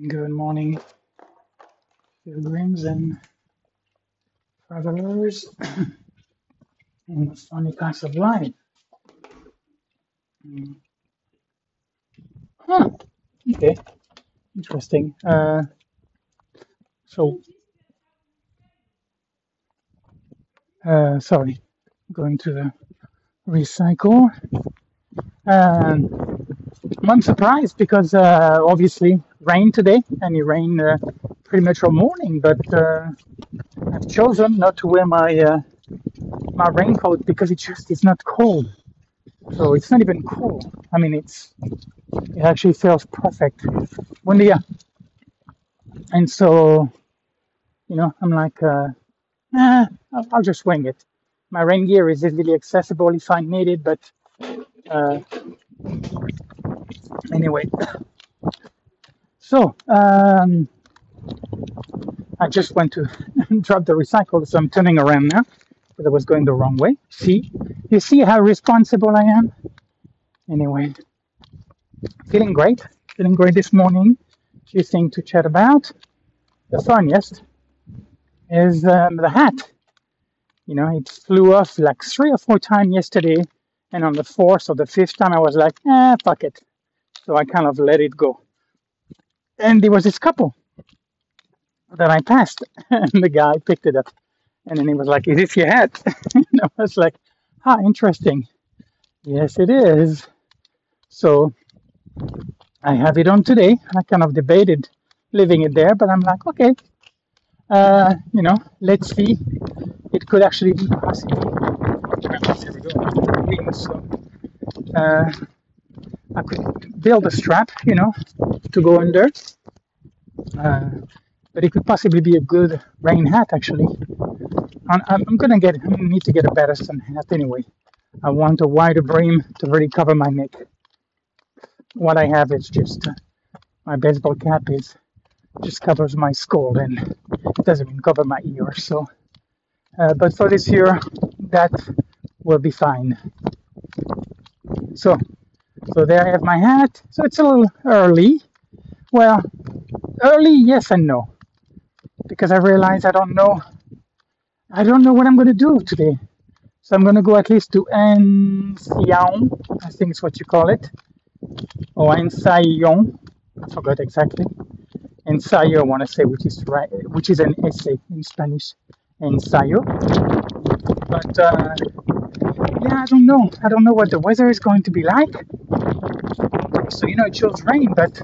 Good morning, pilgrims and travelers in the funny paths of life. Mm. Huh. Okay. Interesting. Uh, so, uh, sorry, going to the recycle. Um, I'm surprised because uh, obviously rain today, and it rained uh, pretty much all morning. But uh, I've chosen not to wear my uh, my raincoat because it just it's not cold. So it's not even cool. I mean, it's it actually feels perfect. When the and so you know, I'm like, uh, nah, I'll, I'll just wing it. My rain gear is easily accessible if I need it, but uh, anyway. So um, I just went to drop the recycle, so I'm turning around now because I was going the wrong way. See, you see how responsible I am. Anyway, feeling great, feeling great this morning. Few things to chat about. The funniest is um, the hat. You know, it flew off like three or four times yesterday, and on the fourth or the fifth time, I was like, eh, fuck it. So I kind of let it go. And there was this couple that I passed, and the guy picked it up, and then he was like, "Is this your hat?" and I was like, "Ah, interesting. Yes, it is." So I have it on today. I kind of debated leaving it there, but I'm like, okay, uh, you know, let's see. It could actually be possible. Uh, I could build a strap, you know, to go under. Uh, but it could possibly be a good rain hat, actually. I'm, I'm gonna get. I need to get a better sun hat anyway. I want a wider brim to really cover my neck. What I have is just uh, my baseball cap is just covers my skull and doesn't even cover my ears. So, uh, but for this year, that will be fine. So, so there I have my hat. So it's a little early. Well, early, yes and no, because I realize I don't know. I don't know what I'm going to do today. So I'm going to go at least to Ension, I think it's what you call it, or Ensayon. I forgot exactly. Ensayo, I want to say, which is right, which is an essay in Spanish. Ensayo. But uh, yeah, I don't know. I don't know what the weather is going to be like. So you know, it shows rain, but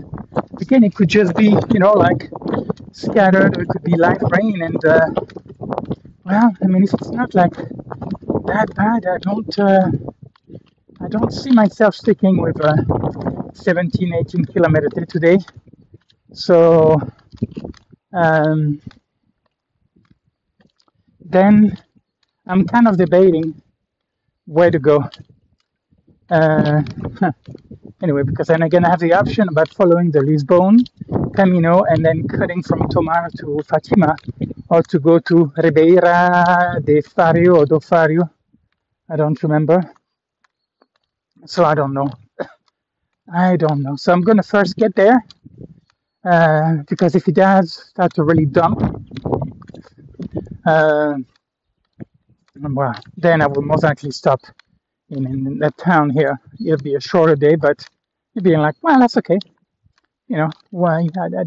again, it could just be you know like scattered, or it could be light rain. And uh, well, I mean, if it's not like that bad, I don't. Uh, I don't see myself sticking with a 17, 18 kilometer day today. So um, then I'm kind of debating where to go. Uh, anyway, because then again I'm have the option about following the Lisbon Camino and then cutting from Tomar to Fatima, or to go to Ribeira de Fario or do Fario. I don't remember. So I don't know. I don't know. So I'm gonna first get there uh, because if it does start to really dump, uh, well, then I will most likely stop in, in town here. It'll be a shorter day, but you're being like, well, that's okay. You know, why? I, I,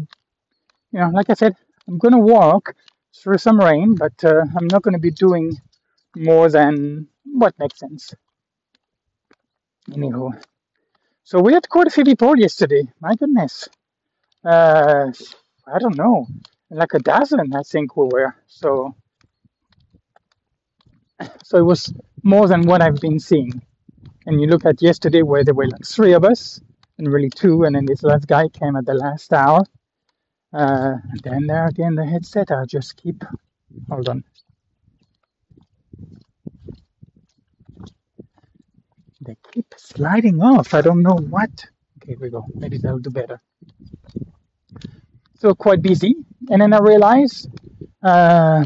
you know, like I said, I'm gonna walk through some rain, but uh, I'm not gonna be doing more than what makes sense. Anywho, so we had quite a few people yesterday. My goodness, uh, I don't know, like a dozen, I think we were. So, so it was more than what I've been seeing. And you look at yesterday where there were like three of us, and really two, and then this last guy came at the last hour. Uh, and then there again, the headset, I'll just keep, hold on. They keep sliding off. I don't know what. Okay, we go. Maybe that'll do better. So quite busy. And then I realized uh,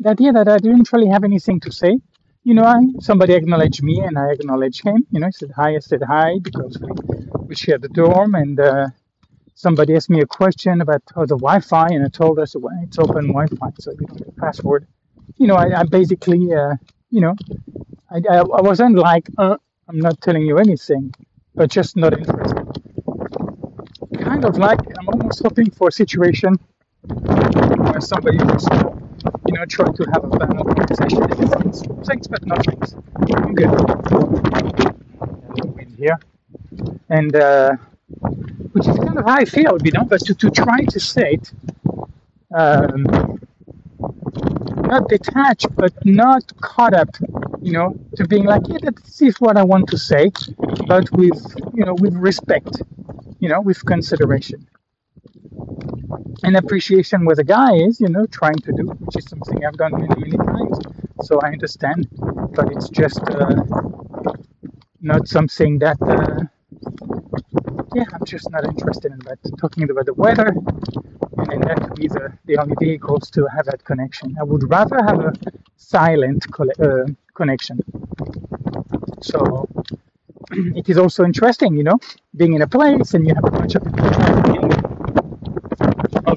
the idea that I didn't really have anything to say. You know, I, somebody acknowledged me and I acknowledged him. You know, he said hi, I said hi because we, we share the dorm and uh, somebody asked me a question about oh, the Wi-Fi, and I told us well, it's open Wi-Fi, so you a password. You know, I, I basically, uh, you know, I, I, I wasn't like, uh, I'm not telling you anything, but just not interested. Kind of like I'm almost hoping for a situation where somebody know, trying to have a banal conversation. Things, things, but not things. I'm good. In here, and uh, which is kind of how I feel, you know, but to, to try to say um, not detached, but not caught up, you know, to being like, yeah, this is what I want to say, but with, you know, with respect, you know, with consideration. And appreciation with a guy is, you know, trying to do, which is something I've done many, many times. So I understand, but it's just uh, not something that. Uh, yeah, I'm just not interested in that. Talking about the weather, and that would be the, the only vehicles to have that connection. I would rather have a silent uh, connection. So it is also interesting, you know, being in a place and you have a bunch of people.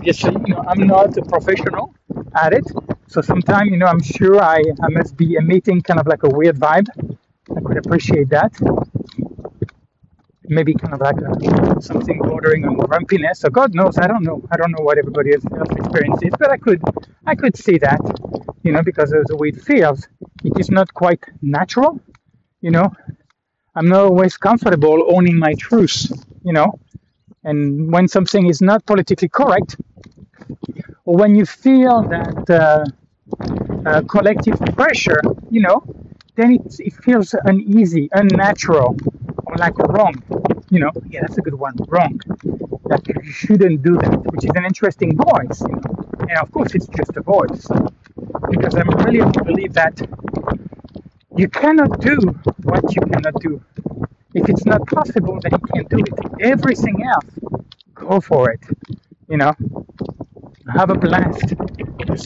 Obviously, you know, I'm not a professional at it, so sometimes, you know, I'm sure I, I must be emitting kind of like a weird vibe. I could appreciate that maybe kind of like a, something bordering on grumpiness. So God knows, I don't know. I don't know what everybody else experiences, but I could, I could see that, you know, because of the way it feels. It is not quite natural, you know. I'm not always comfortable owning my truth, you know. And when something is not politically correct, or when you feel that uh, uh, collective pressure, you know, then it, it feels uneasy, unnatural, or like wrong. You know, yeah, that's a good one. Wrong. That you shouldn't do that, which is an interesting voice. You know? And of course, it's just a voice, because I'm really believe that you cannot do what you cannot do. If it's not possible, then you can't do it. Everything else, go for it. You know, have a blast.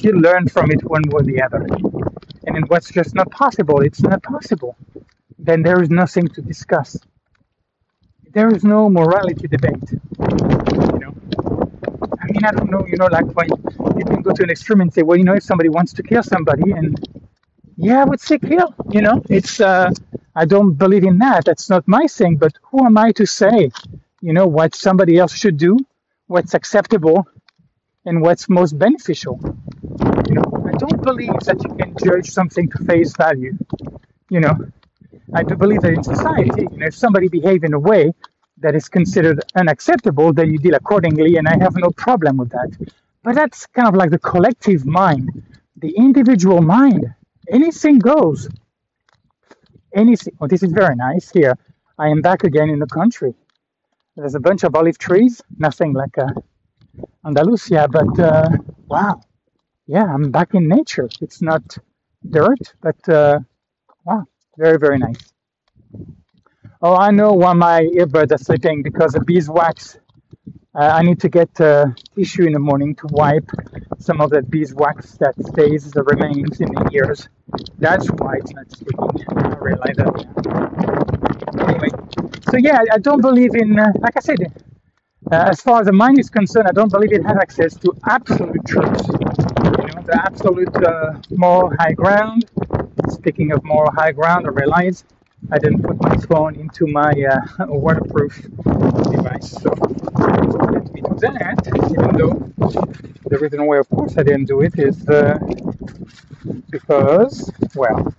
You learn from it one way or the other. And then what's just not possible, it's not possible. Then there is nothing to discuss there is no morality debate. You know, I mean, I don't know. You know, like when you can go to an extreme and say, well, you know, if somebody wants to kill somebody, and yeah, I would say kill. You know, it's uh, I don't believe in that. That's not my thing. But who am I to say, you know, what somebody else should do, what's acceptable, and what's most beneficial? You know, I don't believe that you can judge something to face value. You know, I do believe that in society, you know, if somebody behave in a way that is considered unacceptable, then you deal accordingly, and I have no problem with that. But that's kind of like the collective mind, the individual mind. Anything goes. Anything. Oh, this is very nice here. I am back again in the country. There's a bunch of olive trees, nothing like uh, Andalusia, but uh, wow. Yeah, I'm back in nature. It's not dirt, but uh, wow. Very, very nice. Oh, I know why my earbuds are slipping because the beeswax. Uh, I need to get uh, tissue in the morning to wipe some of that beeswax that stays, that remains in the ears. That's why it's not sticking. I realize that. Anyway, so yeah, I don't believe in, uh, like I said, uh, as far as the mind is concerned, I don't believe it has access to absolute truth. You know, the absolute uh, moral high ground Speaking of moral high ground, I realized I didn't put my phone into my uh, waterproof device. So let me do that, even though the reason why, of course, I didn't do it is uh, because, well,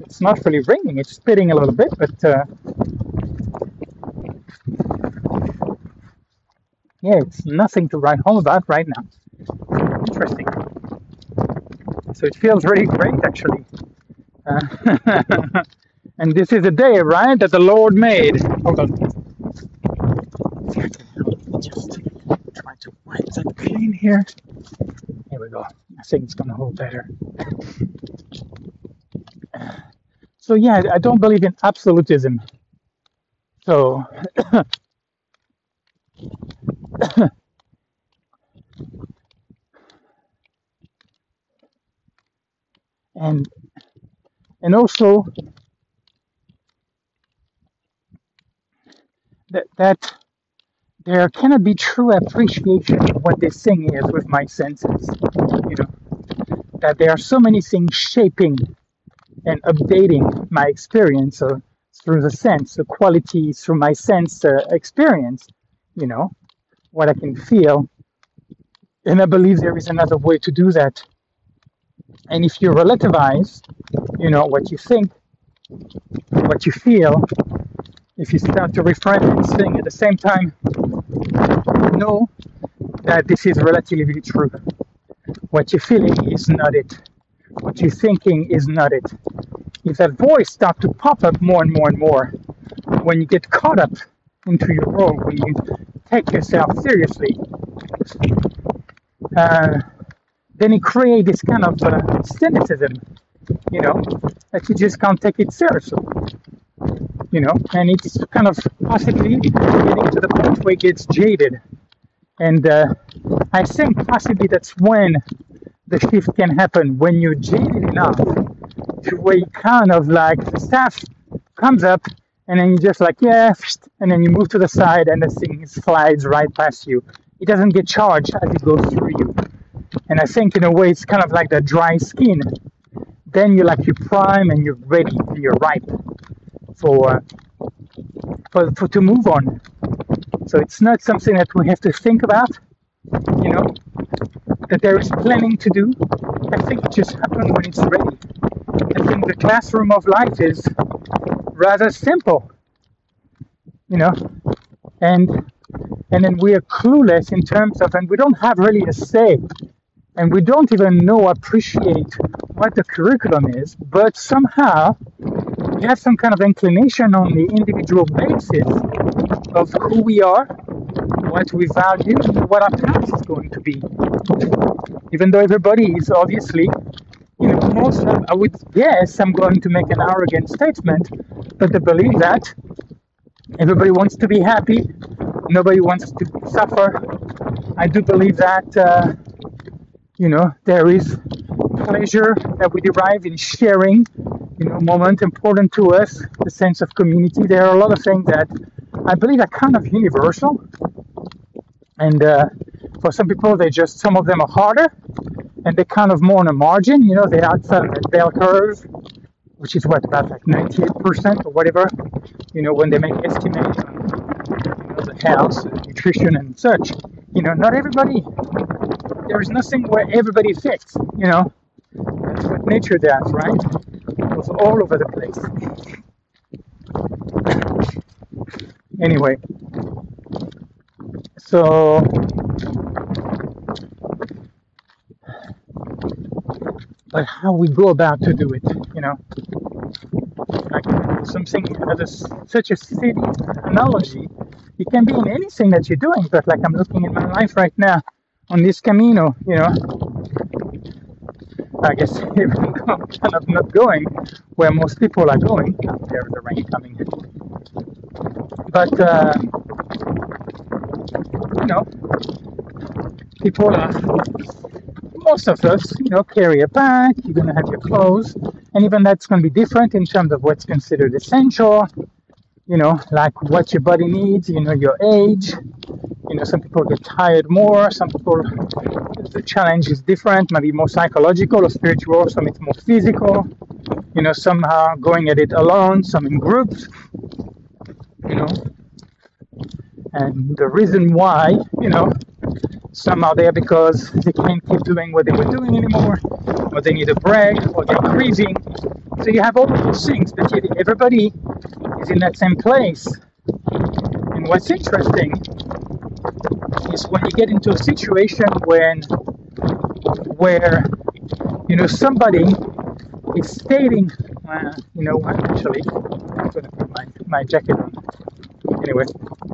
it's not really ringing, it's spitting a little bit, but uh, yeah, it's nothing to write home about right now. Interesting. So it feels really great, actually. and this is a day, right, that the Lord made. Hold on. Just try to wipe that clean here. Here we go. I think it's gonna hold better. So yeah, I don't believe in absolutism. So and and also that that there cannot be true appreciation of what this thing is with my senses. You know, that there are so many things shaping and updating my experience uh, through the sense, the quality through my sense uh, experience, you know, what I can feel. And I believe there is another way to do that. And if you relativize, you know, what you think, what you feel, if you start to reframe this thing at the same time, know that this is relatively true. What you're feeling is not it. What you're thinking is not it. If that voice starts to pop up more and more and more, when you get caught up into your role, when you take yourself seriously, uh, then it creates this kind of uh, cynicism, you know, that you just can't take it seriously you know, and it's kind of possibly getting to the point where it gets jaded. And uh, I think possibly that's when the shift can happen when you're jaded enough to where kind of like the stuff comes up and then you just like yeah and then you move to the side and the thing slides right past you. It doesn't get charged as it goes through you. And i think in a way it's kind of like the dry skin. Then you're like you prime and you're ready you're ripe for, for, for to move on. So it's not something that we have to think about, you know, that there is planning to do. I think it just happens when it's ready. I think the classroom of life is rather simple, you know, and and then we are clueless in terms of, and we don't have really a say, and we don't even know appreciate what the curriculum is, but somehow we have some kind of inclination on the individual basis of who we are, what we value, what our path is going to be. Even though everybody is obviously, you know, most, I would guess I'm going to make an arrogant statement, but to believe that everybody wants to be happy, nobody wants to suffer. I do believe that, uh, you know, there is pleasure that we derive in sharing you know, moment important to us, the sense of community. There are a lot of things that I believe are kind of universal. And uh, for some people, they just, some of them are harder and they're kind of more on a margin, you know, they're outside of that bell curve, which is what, about like 98% or whatever, you know, when they make estimates on you know, the health, nutrition, and such. You know, not everybody, there is nothing where everybody fits, you know. That's what nature does, right? Was all over the place. anyway, so but how we go about to do it, you know, like something as a, such a city analogy. It can be in anything that you're doing, but like I'm looking in my life right now on this Camino, you know, I guess even kind of not going where most people are going. There's the rain coming in. But, uh, you know, people are, most of us, you know, carry a bag, you're going to have your clothes, and even that's going to be different in terms of what's considered essential, you know, like what your body needs, you know, your age, you know, some people get tired more, some people, the challenge is different, maybe more psychological or spiritual, some it's more physical, you know, some are going at it alone, some in groups, you know. And the reason why, you know, some are there because they can't keep doing what they were doing anymore, or they need a break, or they're grieving. So you have all those things, but everybody is in that same place. And what's interesting is when you get into a situation when where you know somebody is stating uh, you know what actually I'm gonna put my, my jacket on. Anyway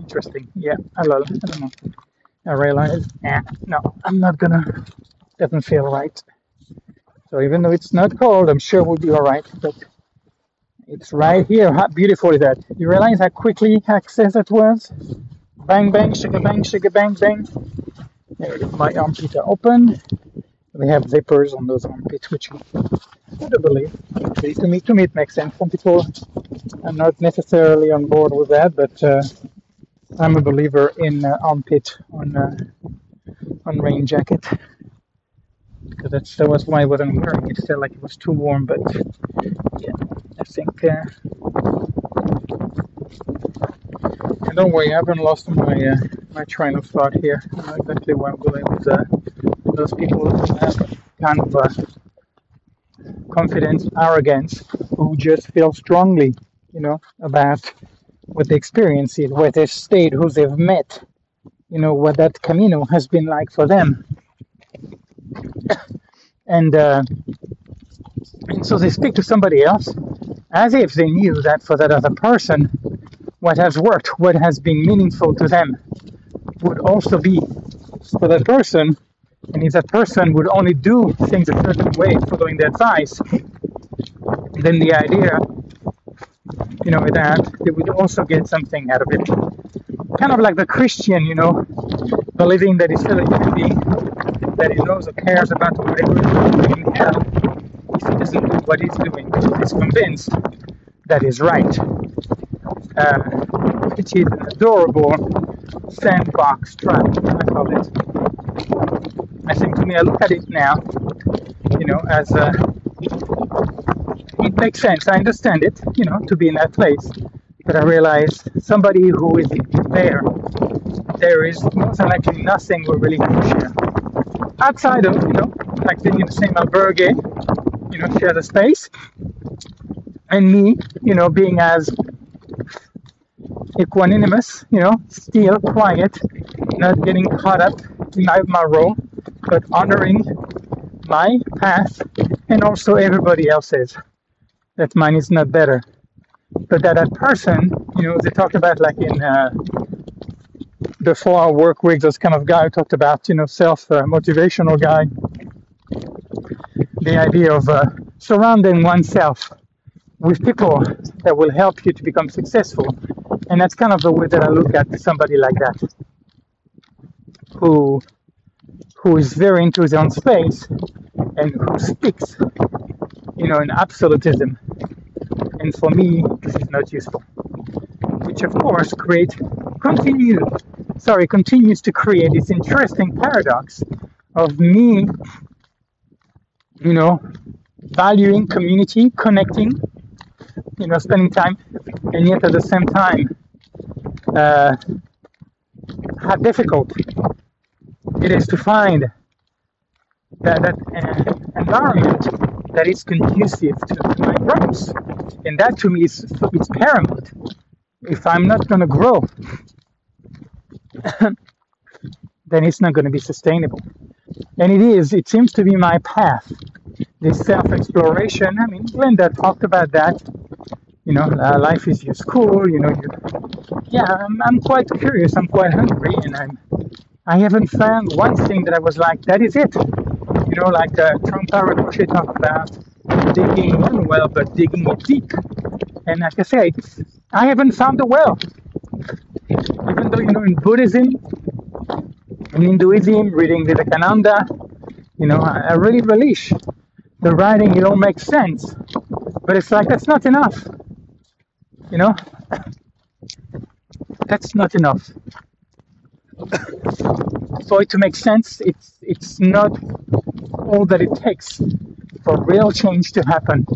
interesting. Yeah hello I don't know. I realize eh, no I'm not gonna doesn't feel right. So even though it's not cold I'm sure we'll be alright but it's right here. How beautiful is that? You realize how quickly access it was Bang, bang, sugar, bang, sugar, bang, bang. My armpits are open. We have zippers on those armpits, which believe. To me, to me, it makes sense. Some people are not necessarily on board with that, but uh, I'm a believer in uh, armpit on uh, on rain jacket because that's that was why I wasn't wearing it. Felt like it was too warm, but yeah, I think. Don't worry, I haven't lost my uh, my train of thought here. I know exactly where I'm going with uh, those people who have kind of uh, confidence, arrogance, who just feel strongly, you know, about what they experience is, where they've stayed, who they've met, you know, what that Camino has been like for them. And, uh, and so they speak to somebody else as if they knew that for that other person, what has worked, what has been meaningful to them, would also be for that person. And if that person would only do things a certain way following the advice, then the idea you know, that they would also get something out of it. Kind of like the Christian, you know, believing that he's still a human being, that he knows or cares about whatever is doing in hell. If he doesn't do what he's doing, he's convinced that is right. Uh, which is an adorable sandbox trap, I call it. I think to me, I look at it now, you know, as a it makes sense. I understand it, you know, to be in that place. But I realize somebody who is there, there is most likely nothing we're really can share. Outside of, you know, like being in the same albergue, you know, share the space. And me, you know, being as equanimous, you know, still quiet, not getting caught up in my, role, but honoring my path and also everybody else's that mine is not better. But that that person, you know, they talked about like in uh, the four-hour work week, those kind of guy who talked about, you know, self-motivational uh, guy. The idea of uh, surrounding oneself with people that will help you to become successful, and that's kind of the way that I look at somebody like that, who who is very into his own space and who speaks, you know, in absolutism. And for me this is not useful. Which of course create continue sorry continues to create this interesting paradox of me you know valuing community connecting you know spending time and yet at the same time uh, how difficult it is to find that, that uh, environment that is conducive to my growth. And that to me is it's paramount. If I'm not going to grow, then it's not going to be sustainable. And it is, it seems to be my path. This self exploration. I mean, Linda talked about that. You know, uh, life is your school. You know, you, yeah, I'm, I'm quite curious. I'm quite hungry, and I'm, I haven't found one thing that I was like, that is it you know, like uh, Trungpa Rinpoche talked about digging one well, but digging it deep. And like I say, I haven't found a well. Even though, you know, in Buddhism, in Hinduism, reading Vivekananda, you know, I, I really relish the writing, it all makes sense. But it's like, that's not enough. You know? That's not enough. For it to make sense, it's it's not all that it takes for real change to happen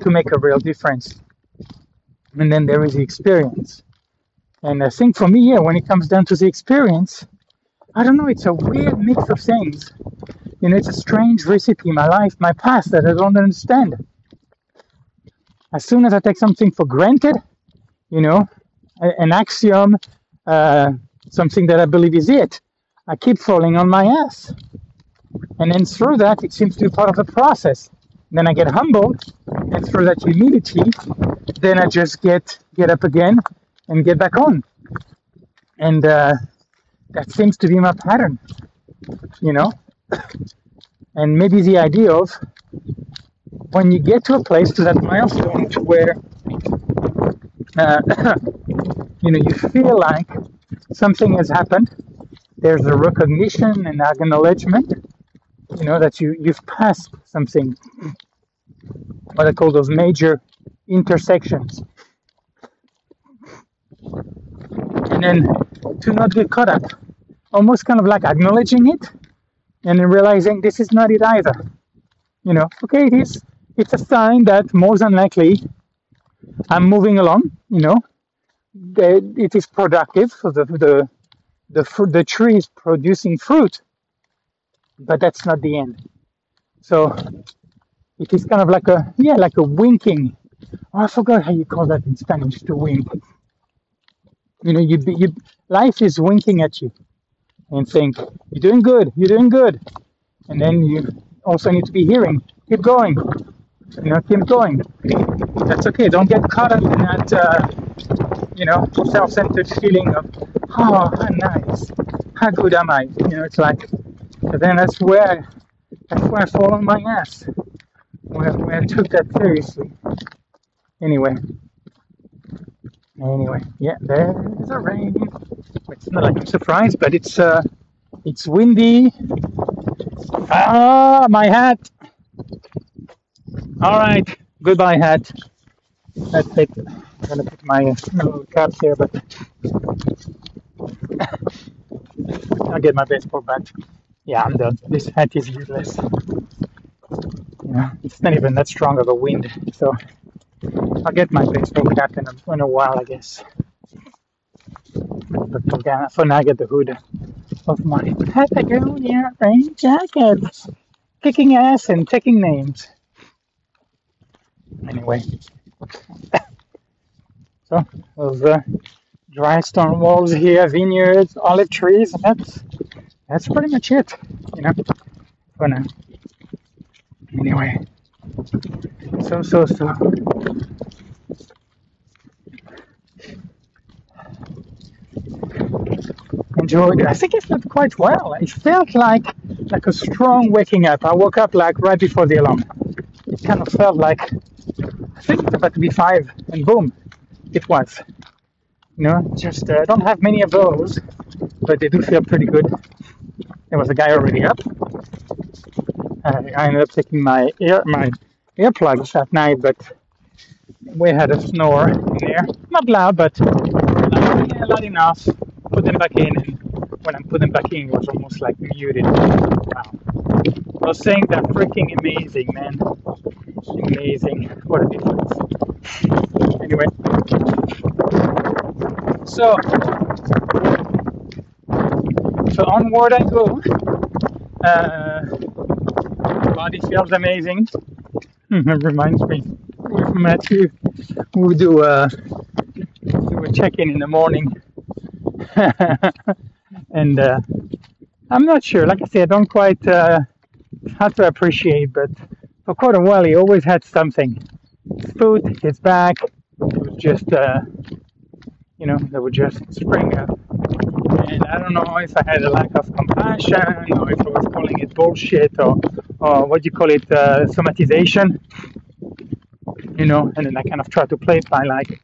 to make a real difference. And then there is the experience. And I think for me, yeah, when it comes down to the experience, I don't know, it's a weird mix of things. You know, it's a strange recipe, my life, my past that I don't understand. As soon as I take something for granted, you know, an axiom, uh, something that I believe is it, I keep falling on my ass. And then through that, it seems to be part of the process. Then I get humbled, and through that humility, then I just get get up again and get back on. And uh, that seems to be my pattern, you know. And maybe the idea of when you get to a place to that milestone to where uh, you know you feel like something has happened, there's a recognition and acknowledgement you know that you you've passed something what I call those major intersections. And then to not get caught up, almost kind of like acknowledging it and then realizing this is not it either. You know, okay, it is. It's a sign that more than likely I'm moving along. You know, it is productive. So the the the the tree is producing fruit, but that's not the end. So it is kind of like a yeah, like a winking. Oh, I forgot how you call that in Spanish. To wink. You know, you you life is winking at you and think you're doing good, you're doing good, and then you also need to be hearing, keep going, you know, keep going. That's okay. Don't get caught up in that, uh, you know, self-centered feeling of, oh, how nice, how good am I? You know, it's like, then that's where, that's where I fall on my ass, where, where I took that seriously. Anyway, anyway, yeah, there's a rain. It's not like I'm surprised, but it's uh, it's windy. Ah, my hat. All right, goodbye hat. That's it. I'm gonna put my caps here, but I'll get my baseball bat. Yeah, I'm done. This hat is useless. You it's not even that strong of a wind, so I'll get my baseball cap in a, in a while, I guess. But for now, I get the hood of my Patagonia rain jacket, kicking ass and taking names. Anyway, so those uh, dry stone walls here, vineyards, olive trees, and that's that's pretty much it, you know, for now. Anyway, so so so. Enjoyed it. I think it felt quite well. It felt like like a strong waking up. I woke up like right before the alarm. It kind of felt like I think it's about to be five, and boom, it was. You know, just uh, don't have many of those, but they do feel pretty good. There was a guy already up. Uh, I ended up taking my ear my earplugs at night, but we had a snore in there. Not loud, but yeah, loud enough put them back in, and when I put them back in, it was almost like muted. Wow. I was saying they're freaking amazing, man. Amazing. What a difference. Anyway. So, so onward I go. Uh, body feels amazing. it reminds me with Matthew, we do, uh, a check-in in the morning and uh, I'm not sure. Like I said, I don't quite uh, have to appreciate, but for quite a while, he always had something. His foot, his back, it was just, uh, you know, they would just spring up. And I don't know if I had a lack of compassion or if I was calling it bullshit or, or what do you call it, uh, somatization. You know, and then I kind of try to play it by like,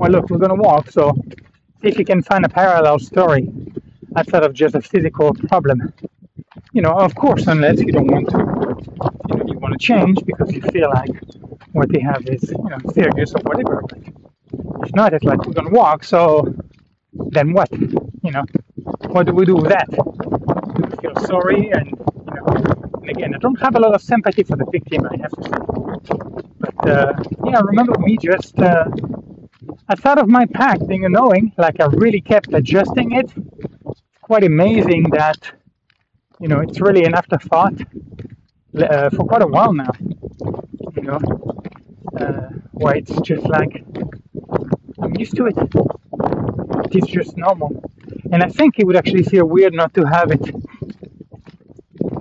well, look, we're going to walk, so see if you can find a parallel story outside of just a physical problem. You know, of course, unless you don't want to, you know, you want to change because you feel like what they have is, you know, serious or whatever. If not, it's like we're gonna walk. So then what? You know, what do we do with that? Do we feel sorry? And you know, and again, I don't have a lot of sympathy for the victim. I have to say, but uh, yeah, remember me just. Uh, outside of my pack being annoying, like I really kept adjusting it. It's quite amazing that, you know, it's really an afterthought uh, for quite a while now. You know, uh, why it's just like I'm used to it. It is just normal. And I think it would actually feel weird not to have it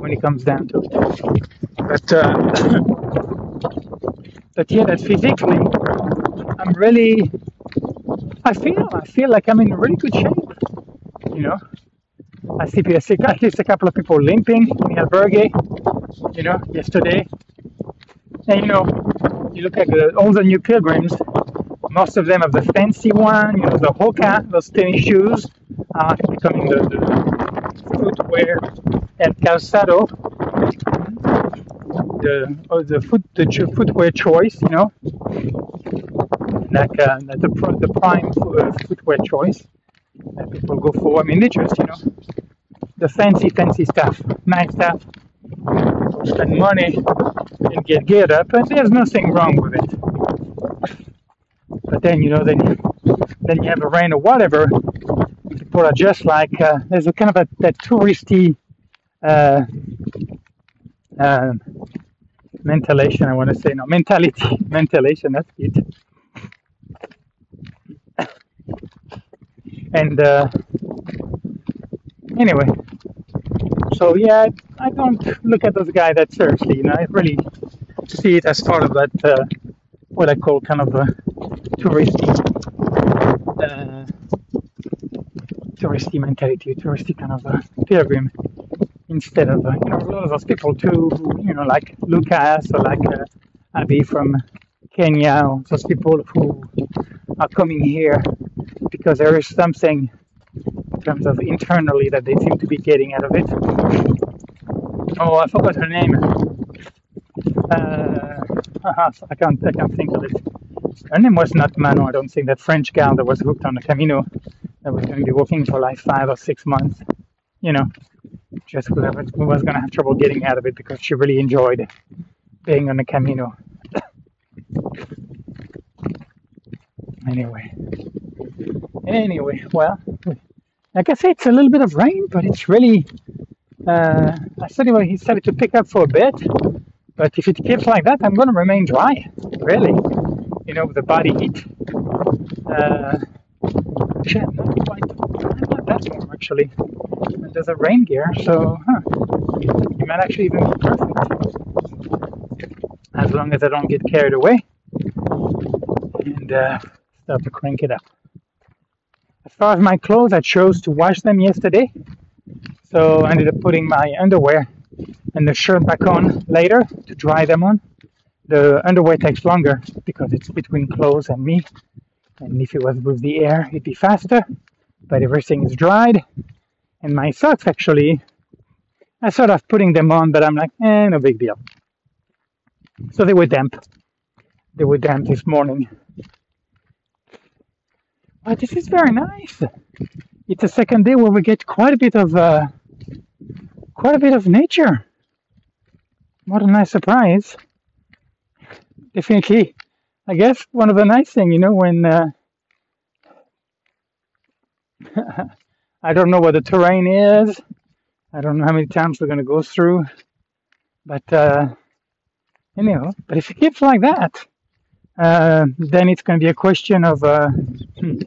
when it comes down to it. But, uh, but yeah, that physically, I'm really I feel I feel like I'm in really good shape. You know, I see, at least a couple of people limping in Albergue. You know, yesterday, and you know, you look at the, all the new pilgrims. Most of them have the fancy one, you know, the Hoka, those tennis shoes, are becoming the, the footwear and calzado, the oh, the foot the footwear choice, you know, like uh, the, the prime uh, footwear choice. that people go for. I mean, they just, you know, the fancy, fancy stuff, nice stuff. Spend money and get geared up, and there's nothing wrong with it. But then, you know, then you, then you have a rain or whatever. People are just like uh, there's a kind of a that touristy uh, uh, mentalation. I want to say no mentality, mentalation. That's it. And uh, anyway, so yeah, I don't look at those guys that seriously. You know, I really see it as part of that uh, what I call kind of a touristy, uh, touristy mentality, touristy kind of a pilgrim instead of uh, you know a lot of those people too, you know, like Lucas or like uh, Abby from Kenya, or those people who are coming here because there is something in terms of internally that they seem to be getting out of it. Oh, I forgot her name. Uh, I can't, I can't think of it. Her name was not Manon. I don't think that French gal that was hooked on the Camino that was going to be walking for like five or six months. You know, just whoever was going to have trouble getting out of it because she really enjoyed being on the Camino. anyway, anyway, well, like I say, it's a little bit of rain, but it's really. Uh, I said anyway, he started to pick up for a bit, but if it keeps like that, I'm going to remain dry. Really, you know, the body heat. Uh, I'm not quite. Not that warm actually. And there's a rain gear, so huh, it might actually even be perfect as long as I don't get carried away and uh, start to crank it up. As far as my clothes, I chose to wash them yesterday, so I ended up putting my underwear and the shirt back on later to dry them on. The underwear takes longer because it's between clothes and me, and if it was with the air, it'd be faster. But everything is dried, and my socks actually, I sort of putting them on, but I'm like, eh, no big deal. So they were damp. They were damp this morning. But this is very nice. It's a second day where we get quite a bit of uh, quite a bit of nature. What a nice surprise! Definitely, I guess one of the nice thing, you know, when uh, I don't know what the terrain is. I don't know how many times we're going to go through, but uh, anyhow, but if it keeps like that, uh, then it's to be a question of uh, hmm,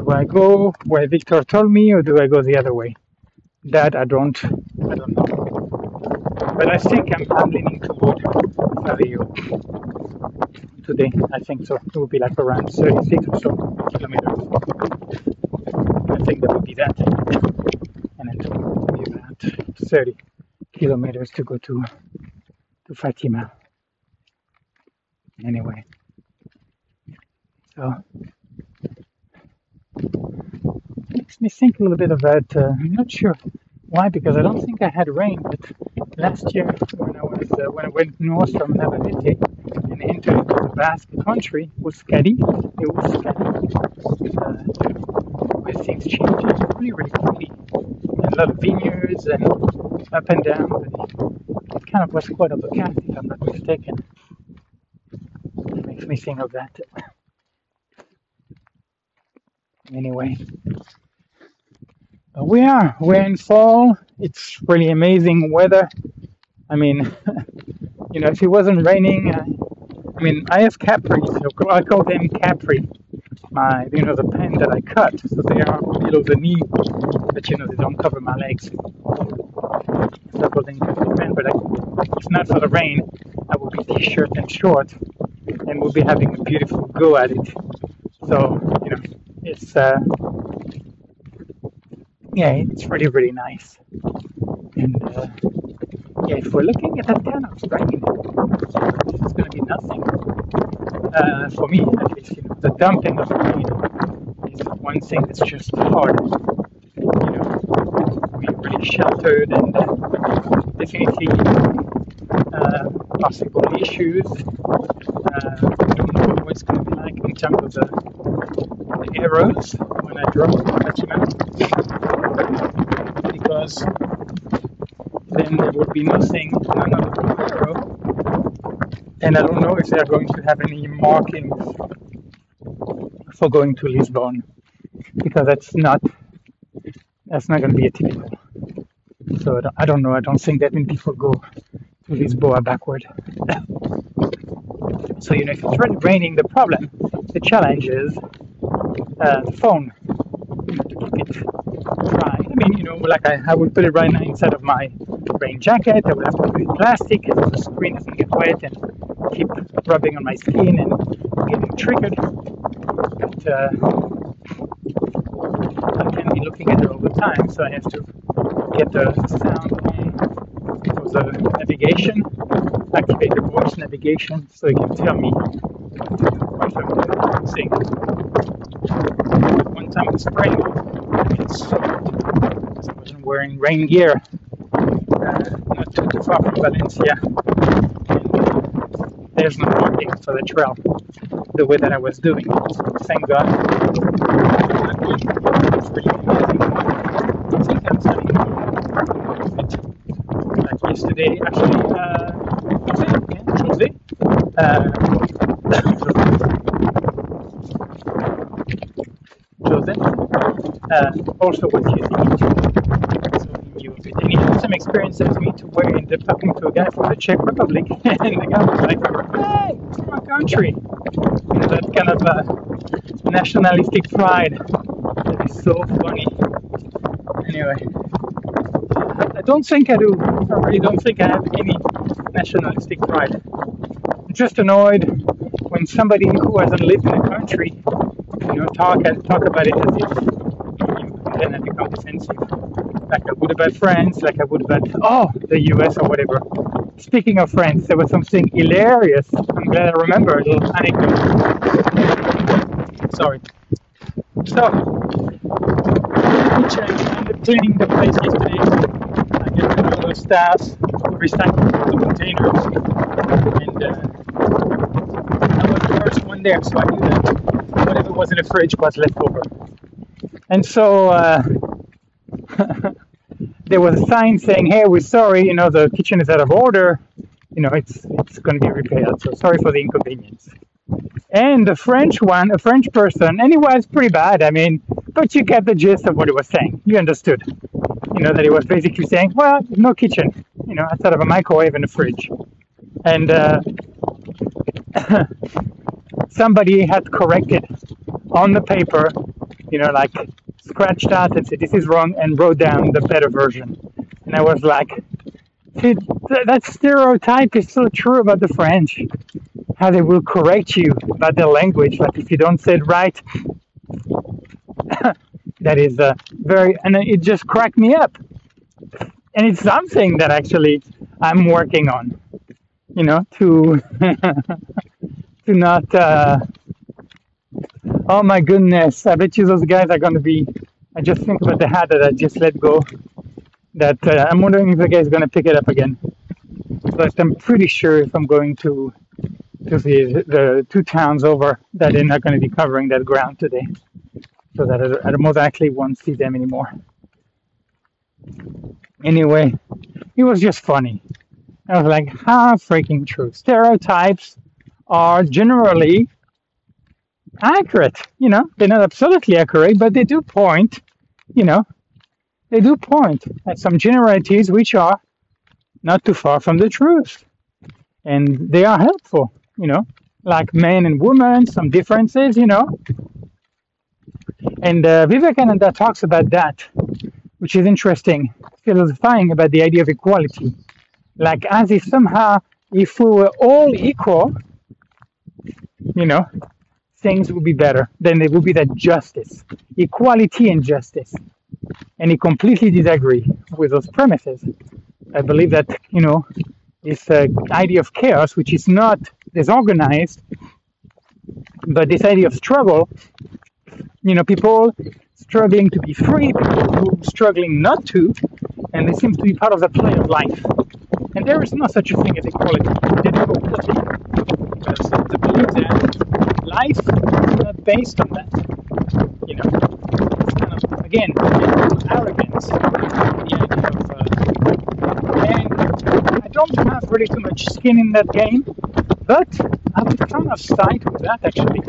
do I go where Victor told me or do I go the other way? That I don't, I don't know. But I think I'm, I'm leaning toward today. I think so. It will be like around 36 or so kilometers. I think that would be that. And then it will be about 30 kilometers to go to to Fatima. Anyway, so makes me think a little bit that. Uh, I'm not sure why, because I don't think I had rain, but last year when I was uh, when I went north from Navarrete and entered the Basque country was scary. It was. Uh, where things change really, really quickly. A lot of vineyards and up and down. It kind of was quite overcast, if I'm not mistaken. It makes me think of that. Anyway, but we are. We're in fall. It's really amazing weather. I mean, you know, if it wasn't raining, uh, I mean, I have capri. So I call them capri. My, you know, the pen that I cut, so they are below the knee, but you know, they don't cover my legs. So I call them capri pen. But I, if it's not for the rain, I would be t-shirt and short, and we'll be having a beautiful go at it. So it's uh, yeah, it's really really nice. And uh, yeah, if we're looking at that kind of rain, it's going to be nothing uh, for me at least. You know, the dumping of the rain is one thing that's just hard. You know, we're really sheltered and uh, definitely uh, possible issues. Uh, I don't know what it's going to be like in terms of the arrows when I hydro, as you because then there would be nothing, none of the hydro, and I don't know if they're going to have any markings for going to Lisbon, because that's not that's not going to be a typical. So I don't, I don't know. I don't think that many people go to Lisboa backward. So you know, if it's raining, the problem, the challenge is uh, phone. To keep it dry. I mean, you know, like I, I would put it right now inside of my rain jacket. I would have to put it in plastic so the screen doesn't get wet and keep rubbing on my skin and getting triggered. But uh, I can't be looking at it all the time, so I have to get the sound for the navigation, activate the voice navigation so it can tell me what I'm seeing. One time in spring, I wasn't wearing rain gear, uh, not too, too far from Valencia. And there's no marking for the trail the way that I was doing. Thank God. Yesterday, actually, uh, Jose, yeah, Jose, uh, uh, also it. And he had some experience as me to where he ended up talking to a guy from the Czech Republic, and the guy was like, "Hey, my country." You know, that kind of uh, nationalistic pride that is so funny. Anyway, I don't think I do. I really don't think I have any nationalistic pride. I'm just annoyed when somebody who hasn't lived in a country, you know, talk talk about it as if you then I become defensive. Like I would about France, like I would about oh the US or whatever. Speaking of France, there was something hilarious. I'm glad I remember a little anecdote. Sorry. So, which I ended cleaning the place yesterday. I get know the staff recycle the containers, and uh, I was the first one there, so I knew that whatever was in the fridge was left over. And so uh, there was a sign saying, "Hey, we're sorry, you know, the kitchen is out of order. You know, it's it's going to be repaired. So sorry for the inconvenience." And the French one, a French person, and it was pretty bad. I mean, but you get the gist of what he was saying. You understood. You know that he was basically saying, "Well, no kitchen. You know, outside of a microwave and a fridge." And uh, somebody had corrected on the paper, you know, like scratched out and said this is wrong and wrote down the better version. And I was like, see, th- that stereotype is so true about the French. How they will correct you about their language, like if you don't say it right. that is uh, very, and it just cracked me up. And it's something that actually I'm working on, you know, to to not. Uh, oh my goodness! I bet you those guys are going to be. I just think about the hat that I just let go. That uh, I'm wondering if the guy's going to pick it up again. But I'm pretty sure if I'm going to to the the two towns over, that they're not going to be covering that ground today, so that I, I most likely won't see them anymore. Anyway, it was just funny. I was like, how freaking true. Stereotypes are generally accurate. You know, they're not absolutely accurate, but they do point, you know, they do point at some generalities which are not too far from the truth. And they are helpful, you know, like men and women, some differences, you know. And uh, Vivekananda talks about that, which is interesting, philosophizing about the idea of equality. Like as if somehow, if we were all equal, you know, things would be better. Then there would be that justice, equality and justice. And he completely disagree with those premises. I believe that, you know, this uh, idea of chaos, which is not disorganized, but this idea of struggle, you know, people struggling to be free, people struggling not to, and this seems to be part of the play of life. And there is no such a thing as equality. There is equality. Because the belief that life not based on that. You know, again, arrogance. The idea of, uh, and I don't have really too much skin in that game, but I would kind of side with that actually.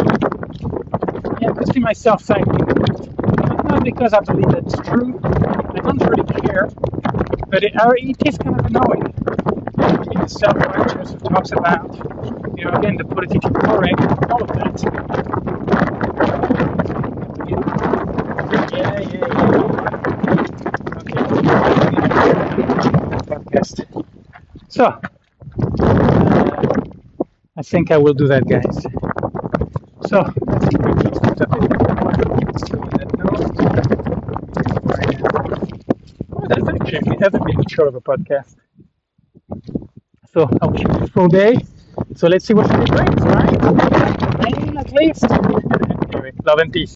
Yeah, I could see myself siding. Not because I believe it's true, I don't really care, but it, uh, it is kind of annoying. Being self-righteous talks about, you know, again, the politically correct, all of that. Yeah, yeah, yeah. Okay. Podcast. So, uh, I think I will do that, guys. So, let's see. Oh, that's actually that's a short of a podcast. So I wish you a full day. So let's see what it brings, right? At least. anyway, love and peace.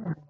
Mm-hmm.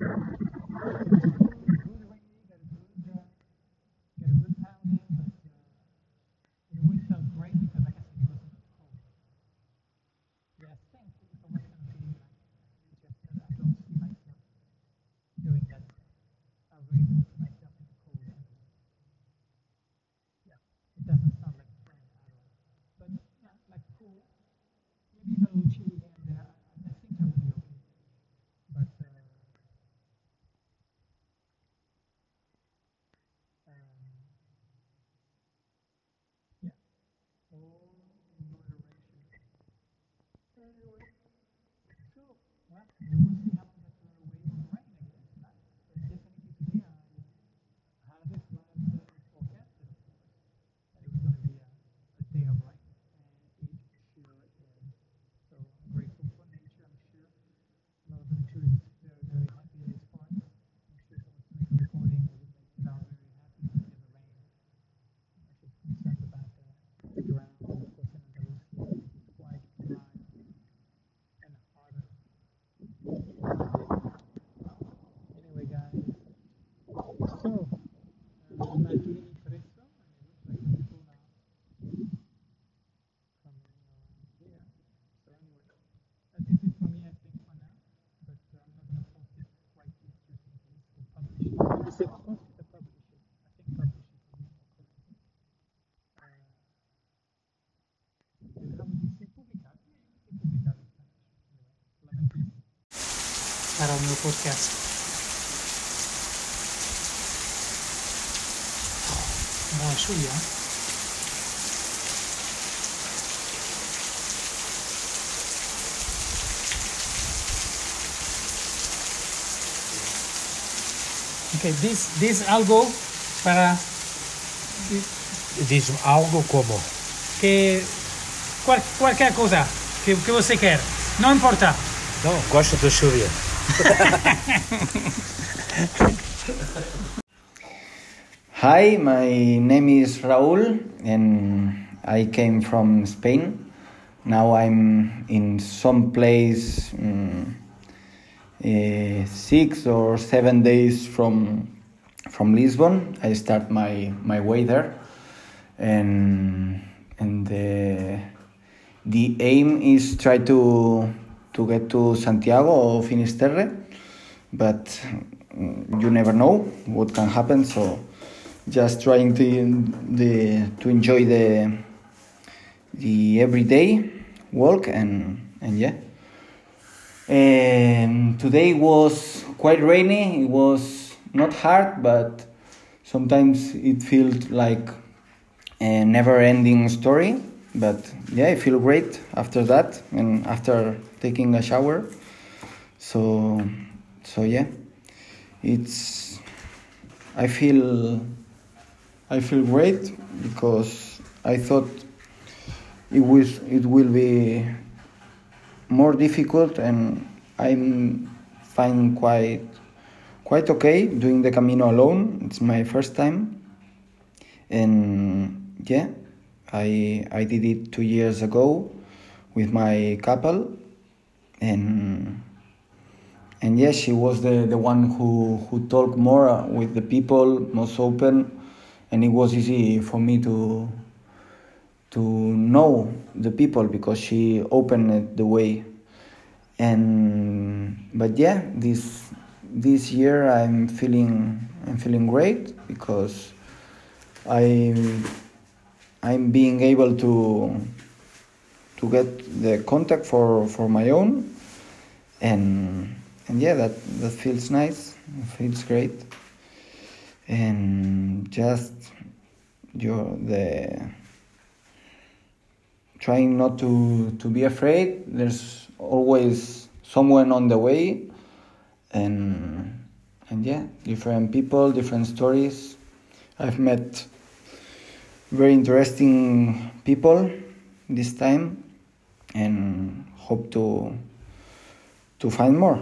Thank you. Thank you. think most o meu podcast. Boa, é Okay, this, this algo para... Diz algo como? Que qual, qualquer coisa que, que você quer, não importa. Não, gosto da chuva. Hi, my name is Raul and I came from Spain. Now I'm in some place. Um, uh, six or seven days from from Lisbon. I start my, my way there, and and the the aim is try to to get to Santiago or Finisterre, but you never know what can happen. So just trying to the to enjoy the the everyday walk and and yeah. And today was quite rainy. It was not hard, but sometimes it felt like a never-ending story. But yeah, I feel great after that and after taking a shower. So so yeah, it's I feel I feel great because I thought it was it will be more difficult and I'm fine quite quite okay doing the Camino alone. It's my first time, and yeah, I I did it two years ago with my couple, and and yeah, she was the, the one who who talked more with the people, most open, and it was easy for me to to know the people because she opened the way. And but yeah this this year i'm feeling i'm feeling great because i i'm being able to to get the contact for for my own. And and yeah that that feels nice. It feels great. And just your the trying not to to be afraid. There's always someone on the way. And and yeah different people different stories. I've met very interesting people this time and hope to to find more